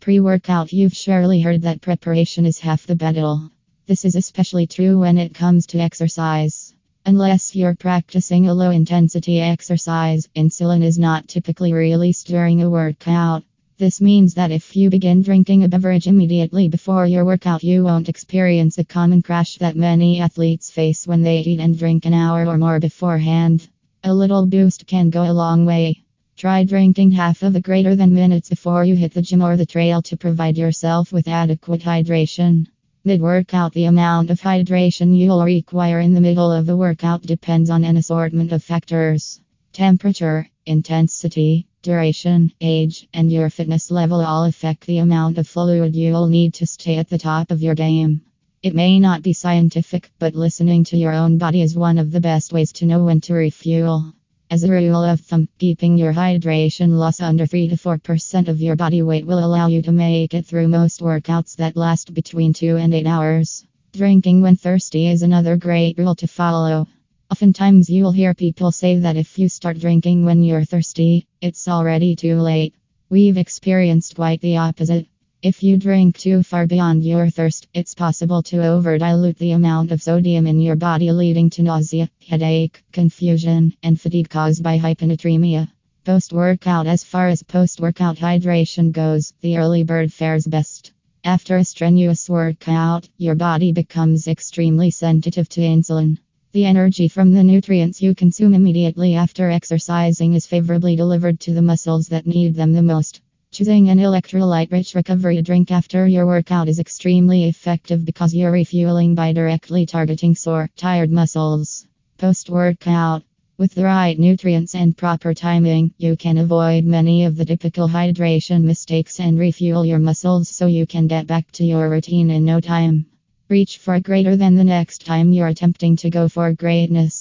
Pre workout, you've surely heard that preparation is half the battle. This is especially true when it comes to exercise. Unless you're practicing a low intensity exercise, insulin is not typically released during a workout. This means that if you begin drinking a beverage immediately before your workout, you won't experience a common crash that many athletes face when they eat and drink an hour or more beforehand. A little boost can go a long way. Try drinking half of a greater than minutes before you hit the gym or the trail to provide yourself with adequate hydration. Mid workout, the amount of hydration you'll require in the middle of the workout depends on an assortment of factors. Temperature, intensity, duration, age, and your fitness level all affect the amount of fluid you'll need to stay at the top of your game. It may not be scientific, but listening to your own body is one of the best ways to know when to refuel. As a rule of thumb, keeping your hydration loss under 3 to 4% of your body weight will allow you to make it through most workouts that last between 2 and 8 hours. Drinking when thirsty is another great rule to follow. Oftentimes, you'll hear people say that if you start drinking when you're thirsty, it's already too late. We've experienced quite the opposite. If you drink too far beyond your thirst, it's possible to overdilute the amount of sodium in your body, leading to nausea, headache, confusion, and fatigue caused by hyponatremia. Post workout As far as post workout hydration goes, the early bird fares best. After a strenuous workout, your body becomes extremely sensitive to insulin. The energy from the nutrients you consume immediately after exercising is favorably delivered to the muscles that need them the most. Choosing an electrolyte rich recovery drink after your workout is extremely effective because you're refueling by directly targeting sore, tired muscles. Post workout. With the right nutrients and proper timing, you can avoid many of the typical hydration mistakes and refuel your muscles so you can get back to your routine in no time. Reach for greater than the next time you're attempting to go for greatness.